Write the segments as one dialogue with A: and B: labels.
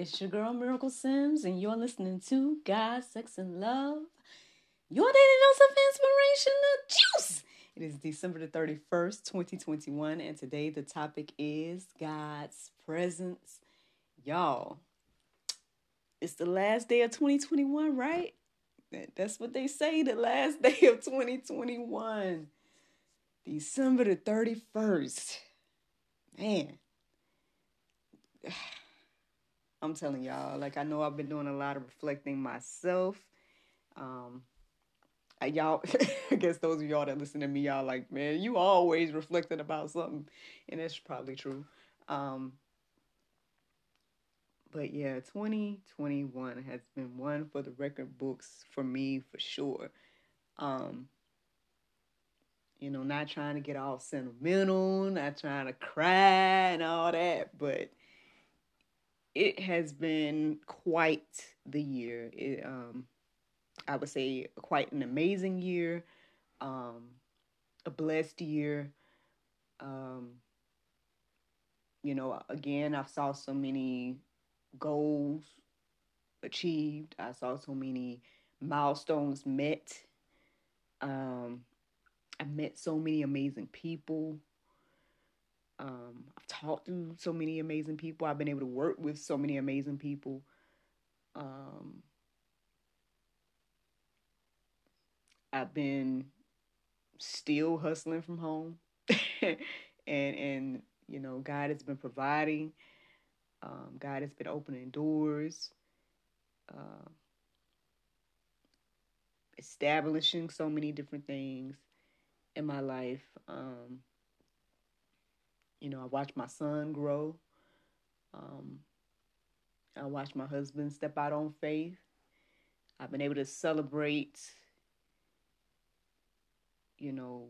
A: It's your girl Miracle Sims, and you're listening to God, Sex, and Love. Your daily dose of inspiration, the juice. It is December the 31st, 2021, and today the topic is God's presence. Y'all, it's the last day of 2021, right? That's what they say, the last day of 2021. December the 31st. Man. I'm telling y'all, like I know I've been doing a lot of reflecting myself. Um I, y'all I guess those of y'all that listen to me, y'all like, man, you always reflecting about something. And that's probably true. Um but yeah, 2021 has been one for the record books for me for sure. Um you know, not trying to get all sentimental, not trying to cry and all that, but it has been quite the year. It, um, I would say quite an amazing year, um, a blessed year. Um, you know, again, I saw so many goals achieved. I saw so many milestones met. Um, I met so many amazing people. Um, I've talked to so many amazing people. I've been able to work with so many amazing people. Um, I've been still hustling from home, and and you know God has been providing. Um, God has been opening doors, uh, establishing so many different things in my life. Um, you know, I watched my son grow. Um, I watched my husband step out on faith. I've been able to celebrate, you know,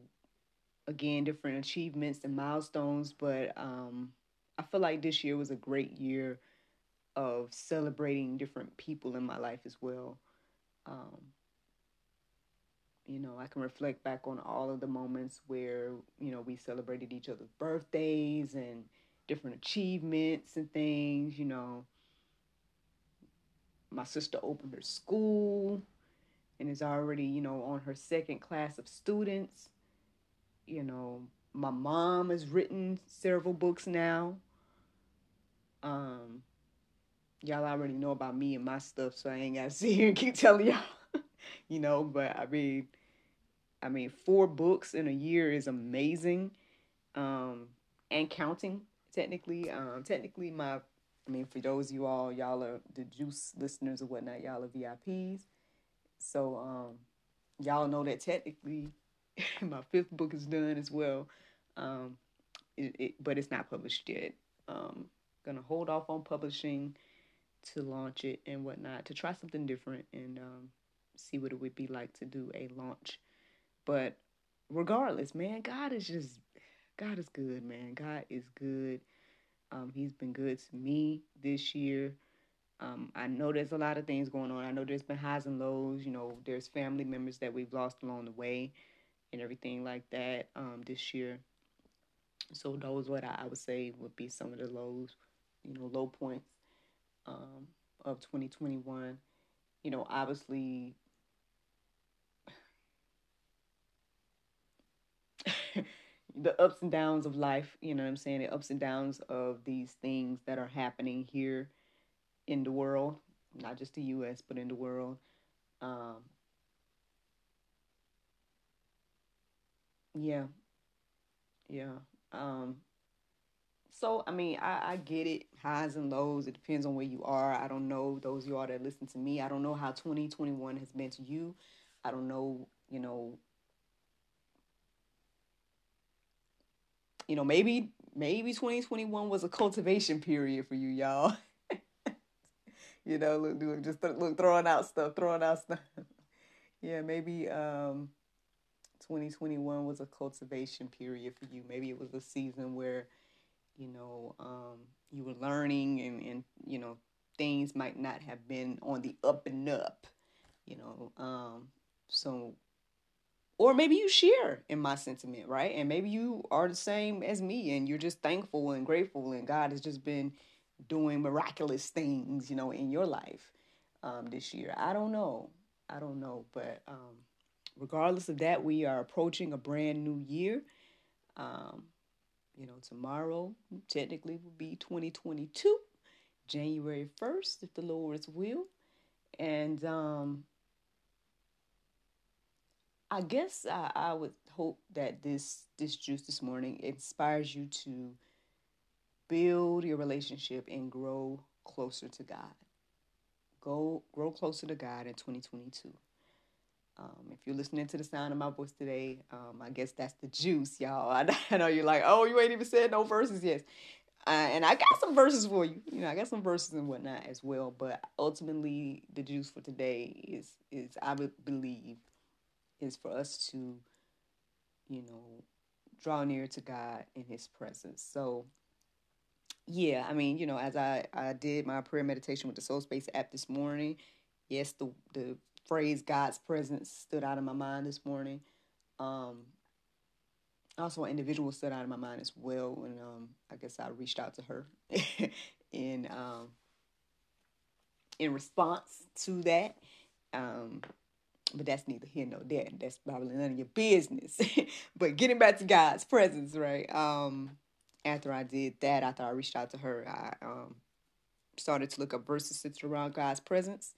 A: again, different achievements and milestones. But um, I feel like this year was a great year of celebrating different people in my life as well. Um, you know, I can reflect back on all of the moments where, you know, we celebrated each other's birthdays and different achievements and things, you know. My sister opened her school and is already, you know, on her second class of students. You know, my mom has written several books now. Um, y'all already know about me and my stuff, so I ain't gotta sit here and keep telling y'all, you know, but I mean, I mean, four books in a year is amazing, um, and counting. Technically, um, technically, my, I mean, for those you all, y'all are the juice listeners or whatnot. Y'all are VIPs, so um, y'all know that technically, my fifth book is done as well. Um, it, it, but it's not published yet. Um, gonna hold off on publishing to launch it and whatnot to try something different and um, see what it would be like to do a launch but regardless, man, God is just God is good, man. God is good. Um, he's been good to me this year. Um, I know there's a lot of things going on. I know there's been highs and lows. You know, there's family members that we've lost along the way, and everything like that. Um, this year. So those what I, I would say would be some of the lows, you know, low points. Um, of 2021. You know, obviously the ups and downs of life, you know what I'm saying? The ups and downs of these things that are happening here in the world, not just the US, but in the world. Um, yeah, yeah. Um, so I mean, I, I get it, highs and lows. It depends on where you are. I don't know those of you all that listen to me. I don't know how 2021 has been to you. I don't know, you know, you know, maybe maybe 2021 was a cultivation period for you, y'all. you know, look, look, just look, throwing out stuff, throwing out stuff. yeah, maybe um, 2021 was a cultivation period for you. Maybe it was a season where, you know, um, you were learning and, and, you know, things might not have been on the up and up, you know. Um, so or maybe you share in my sentiment, right? And maybe you are the same as me and you're just thankful and grateful and God has just been doing miraculous things, you know, in your life um, this year. I don't know. I don't know. But um, regardless of that, we are approaching a brand new year. Um, you know, tomorrow technically will be 2022, January 1st, if the Lord's will. And um, I guess I, I would hope that this this juice this morning inspires you to build your relationship and grow closer to God. Go grow closer to God in 2022. Um, if you're listening to the sound of my voice today, um, I guess that's the juice, y'all. I, I, know you're like, oh, you ain't even said no verses, yes. Uh, and I got some verses for you. You know, I got some verses and whatnot as well. But ultimately, the juice for today is is I believe is for us to, you know, draw near to God in His presence. So, yeah, I mean, you know, as I I did my prayer meditation with the Soul Space app this morning, yes, the the phrase God's presence stood out in my mind this morning. Um, also, an individual stood out of my mind as well, and um, I guess I reached out to her in um, in response to that. Um, but that's neither here nor there. That's probably none of your business. but getting back to God's presence, right? Um, after I did that, after I reached out to her, I um started to look up verses centered around God's presence.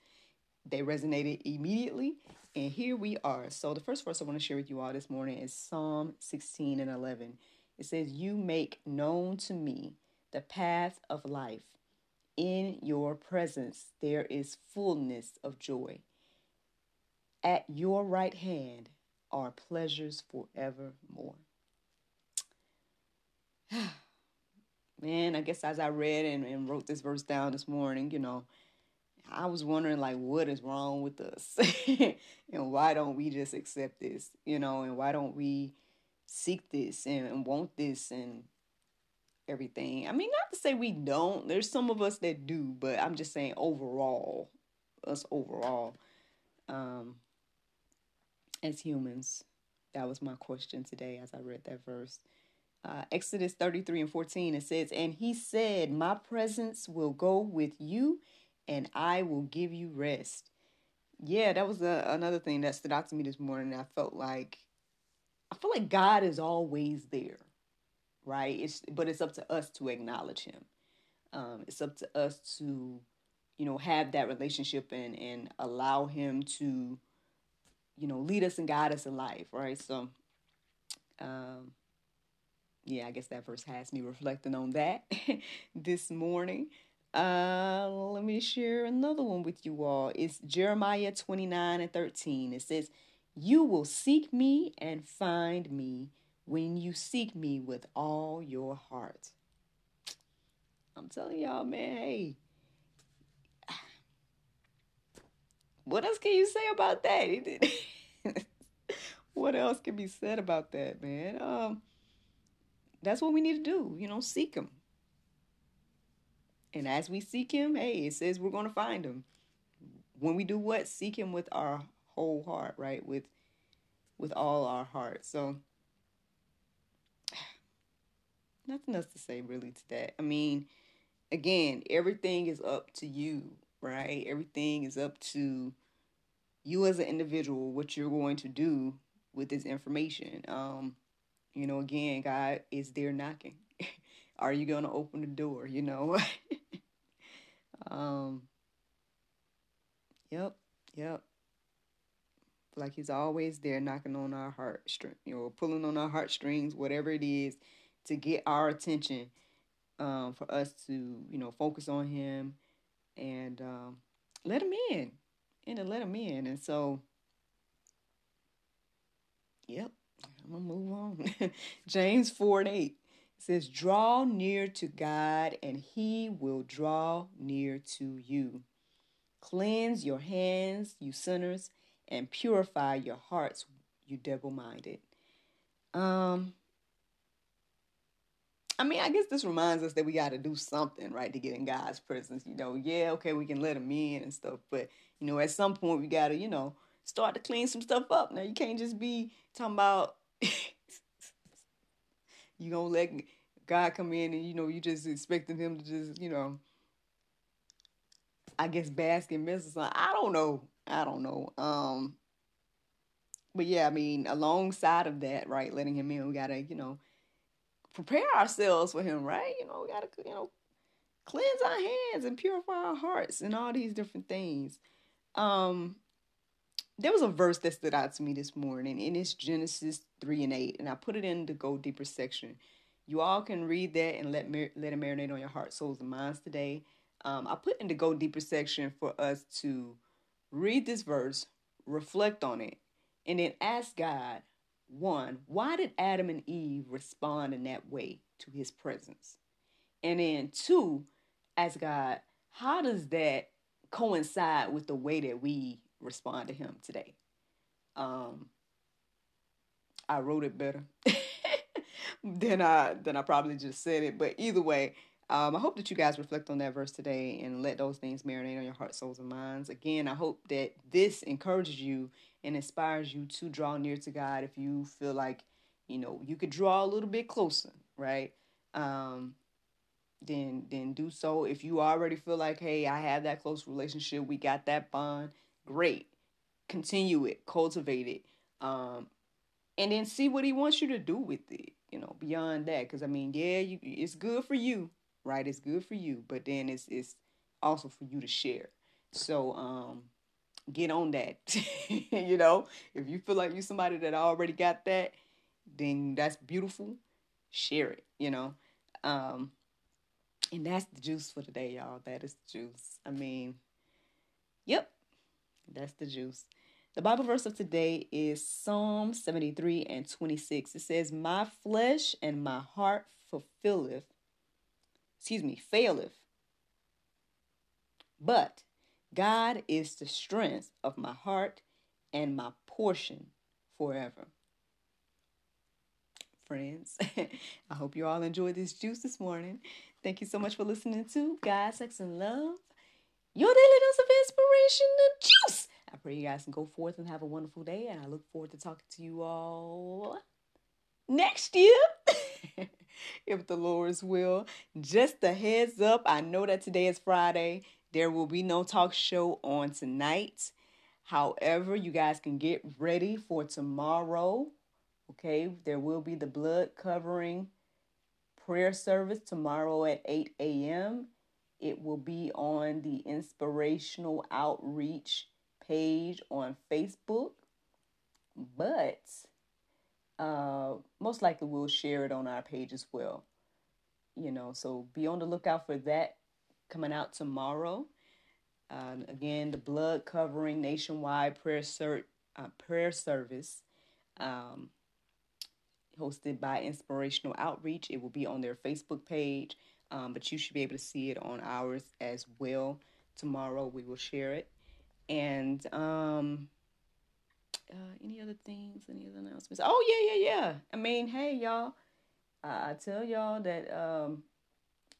A: They resonated immediately, and here we are. So the first verse I want to share with you all this morning is Psalm 16 and 11. It says, "You make known to me the path of life. In your presence there is fullness of joy." At your right hand are pleasures forevermore. Man, I guess as I read and, and wrote this verse down this morning, you know, I was wondering like what is wrong with us? and why don't we just accept this? You know, and why don't we seek this and, and want this and everything? I mean, not to say we don't. There's some of us that do, but I'm just saying overall, us overall. Um, as humans? That was my question today as I read that verse. Uh, Exodus 33 and 14, it says, And he said, My presence will go with you, and I will give you rest. Yeah, that was a, another thing that stood out to me this morning. I felt like, I feel like God is always there, right? It's but it's up to us to acknowledge Him. Um, it's up to us to, you know, have that relationship and and allow Him to you know, lead us and guide us in life, right? So, um, yeah, I guess that verse has me reflecting on that this morning. Uh, let me share another one with you all. It's Jeremiah 29 and 13. It says, You will seek me and find me when you seek me with all your heart. I'm telling y'all, man, hey, what else can you say about that? what else can be said about that, man? Um, that's what we need to do. You know, seek Him. And as we seek Him, hey, it says we're going to find Him. When we do what? Seek Him with our whole heart, right? With with all our heart. So nothing else to say really to that. I mean, again, everything is up to you right? Everything is up to you as an individual, what you're going to do with this information. Um, you know, again, God is there knocking. Are you going to open the door? You know? um, yep, yep. Like he's always there knocking on our heartstrings, you know, pulling on our heartstrings, whatever it is, to get our attention um, for us to, you know, focus on him and um, let him in and to let him in. And so, yep, I'm to move on. James 4 and 8 says, Draw near to God, and he will draw near to you. Cleanse your hands, you sinners, and purify your hearts, you double minded. Um, I mean, I guess this reminds us that we got to do something, right, to get in God's presence. You know, yeah, okay, we can let Him in and stuff, but you know, at some point we got to, you know, start to clean some stuff up. Now you can't just be talking about you gonna let God come in and you know you just expecting Him to just, you know, I guess bask in mess or something. I don't know. I don't know. Um, but yeah, I mean, alongside of that, right, letting Him in, we gotta, you know prepare ourselves for him, right? You know, we gotta, you know, cleanse our hands and purify our hearts and all these different things. Um, there was a verse that stood out to me this morning, and it's Genesis 3 and 8, and I put it in the Go Deeper section. You all can read that and let mar- let it marinate on your heart, souls, and minds today. Um, I put in the Go Deeper section for us to read this verse, reflect on it, and then ask God, one, why did Adam and Eve respond in that way to his presence? And then two, as God, how does that coincide with the way that we respond to him today? Um, I wrote it better than I than I probably just said it, but either way, um, I hope that you guys reflect on that verse today and let those things marinate on your heart, souls, and minds. Again, I hope that this encourages you and inspires you to draw near to God if you feel like, you know, you could draw a little bit closer, right? Um, then then do so. If you already feel like, hey, I have that close relationship, we got that bond, great. Continue it, cultivate it. Um, and then see what he wants you to do with it, you know, beyond that. Cause I mean, yeah, you, it's good for you, right? It's good for you, but then it's it's also for you to share. So um get on that. you know, if you feel like you're somebody that already got that, then that's beautiful. Share it, you know. Um and that's the juice for today, y'all. That is the juice. I mean, yep. That's the juice. The Bible verse of today is Psalm 73 and 26. It says, My flesh and my heart fulfilleth, excuse me, faileth. But God is the strength of my heart and my portion forever. Friends, I hope you all enjoyed this juice this morning. Thank you so much for listening to God, Sex, and Love, your daily dose of inspiration and juice. I pray you guys can go forth and have a wonderful day, and I look forward to talking to you all next year. if the Lord's will. Just a heads up, I know that today is Friday. There will be no talk show on tonight. However, you guys can get ready for tomorrow. Okay, there will be the blood covering prayer service tomorrow at 8 a.m. It will be on the inspirational outreach page on Facebook, but uh, most likely we'll share it on our page as well. You know, so be on the lookout for that coming out tomorrow. Uh, again, the blood covering nationwide prayer cert, uh, prayer service, um, hosted by Inspirational Outreach. It will be on their Facebook page, um, but you should be able to see it on ours as well. Tomorrow we will share it. And um, uh, any other things? Any other announcements? Oh yeah, yeah, yeah. I mean, hey y'all, I tell y'all that um,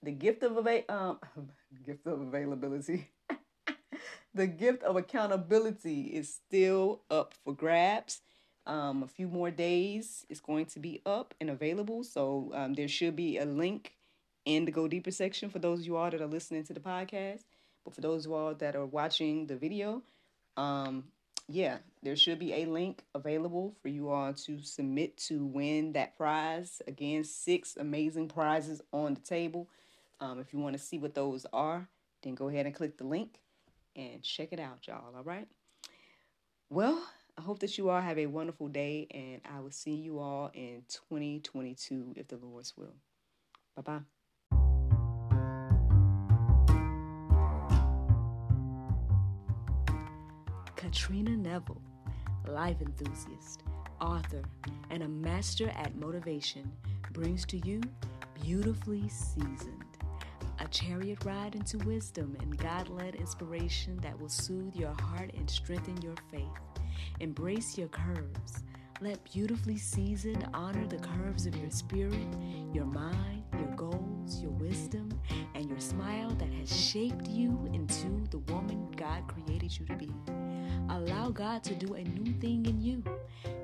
A: the gift of ava- um, gift of availability. the gift of accountability is still up for grabs. Um, a few more days it's going to be up and available. So um, there should be a link in the Go Deeper section for those of you all that are listening to the podcast. But for those of you all that are watching the video, um, yeah, there should be a link available for you all to submit to win that prize. Again, six amazing prizes on the table. Um, if you want to see what those are, then go ahead and click the link and check it out, y'all. All right. Well, I hope that you all have a wonderful day, and I will see you all in 2022 if the Lord's will. Bye bye. Katrina Neville, life enthusiast, author, and a master at motivation, brings to you Beautifully Seasoned, a chariot ride into wisdom and God led inspiration that will soothe your heart and strengthen your faith. Embrace your curves. Let Beautifully Seasoned honor the curves of your spirit, your mind, your goals, your wisdom, and your smile that has shaped you into the woman God created you to be. Allow God to do a new thing in you.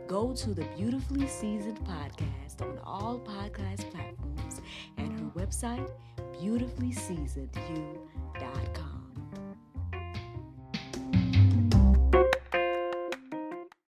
A: Go to the Beautifully Seasoned podcast on all podcast platforms and her website, beautifullyseasonedyou.com.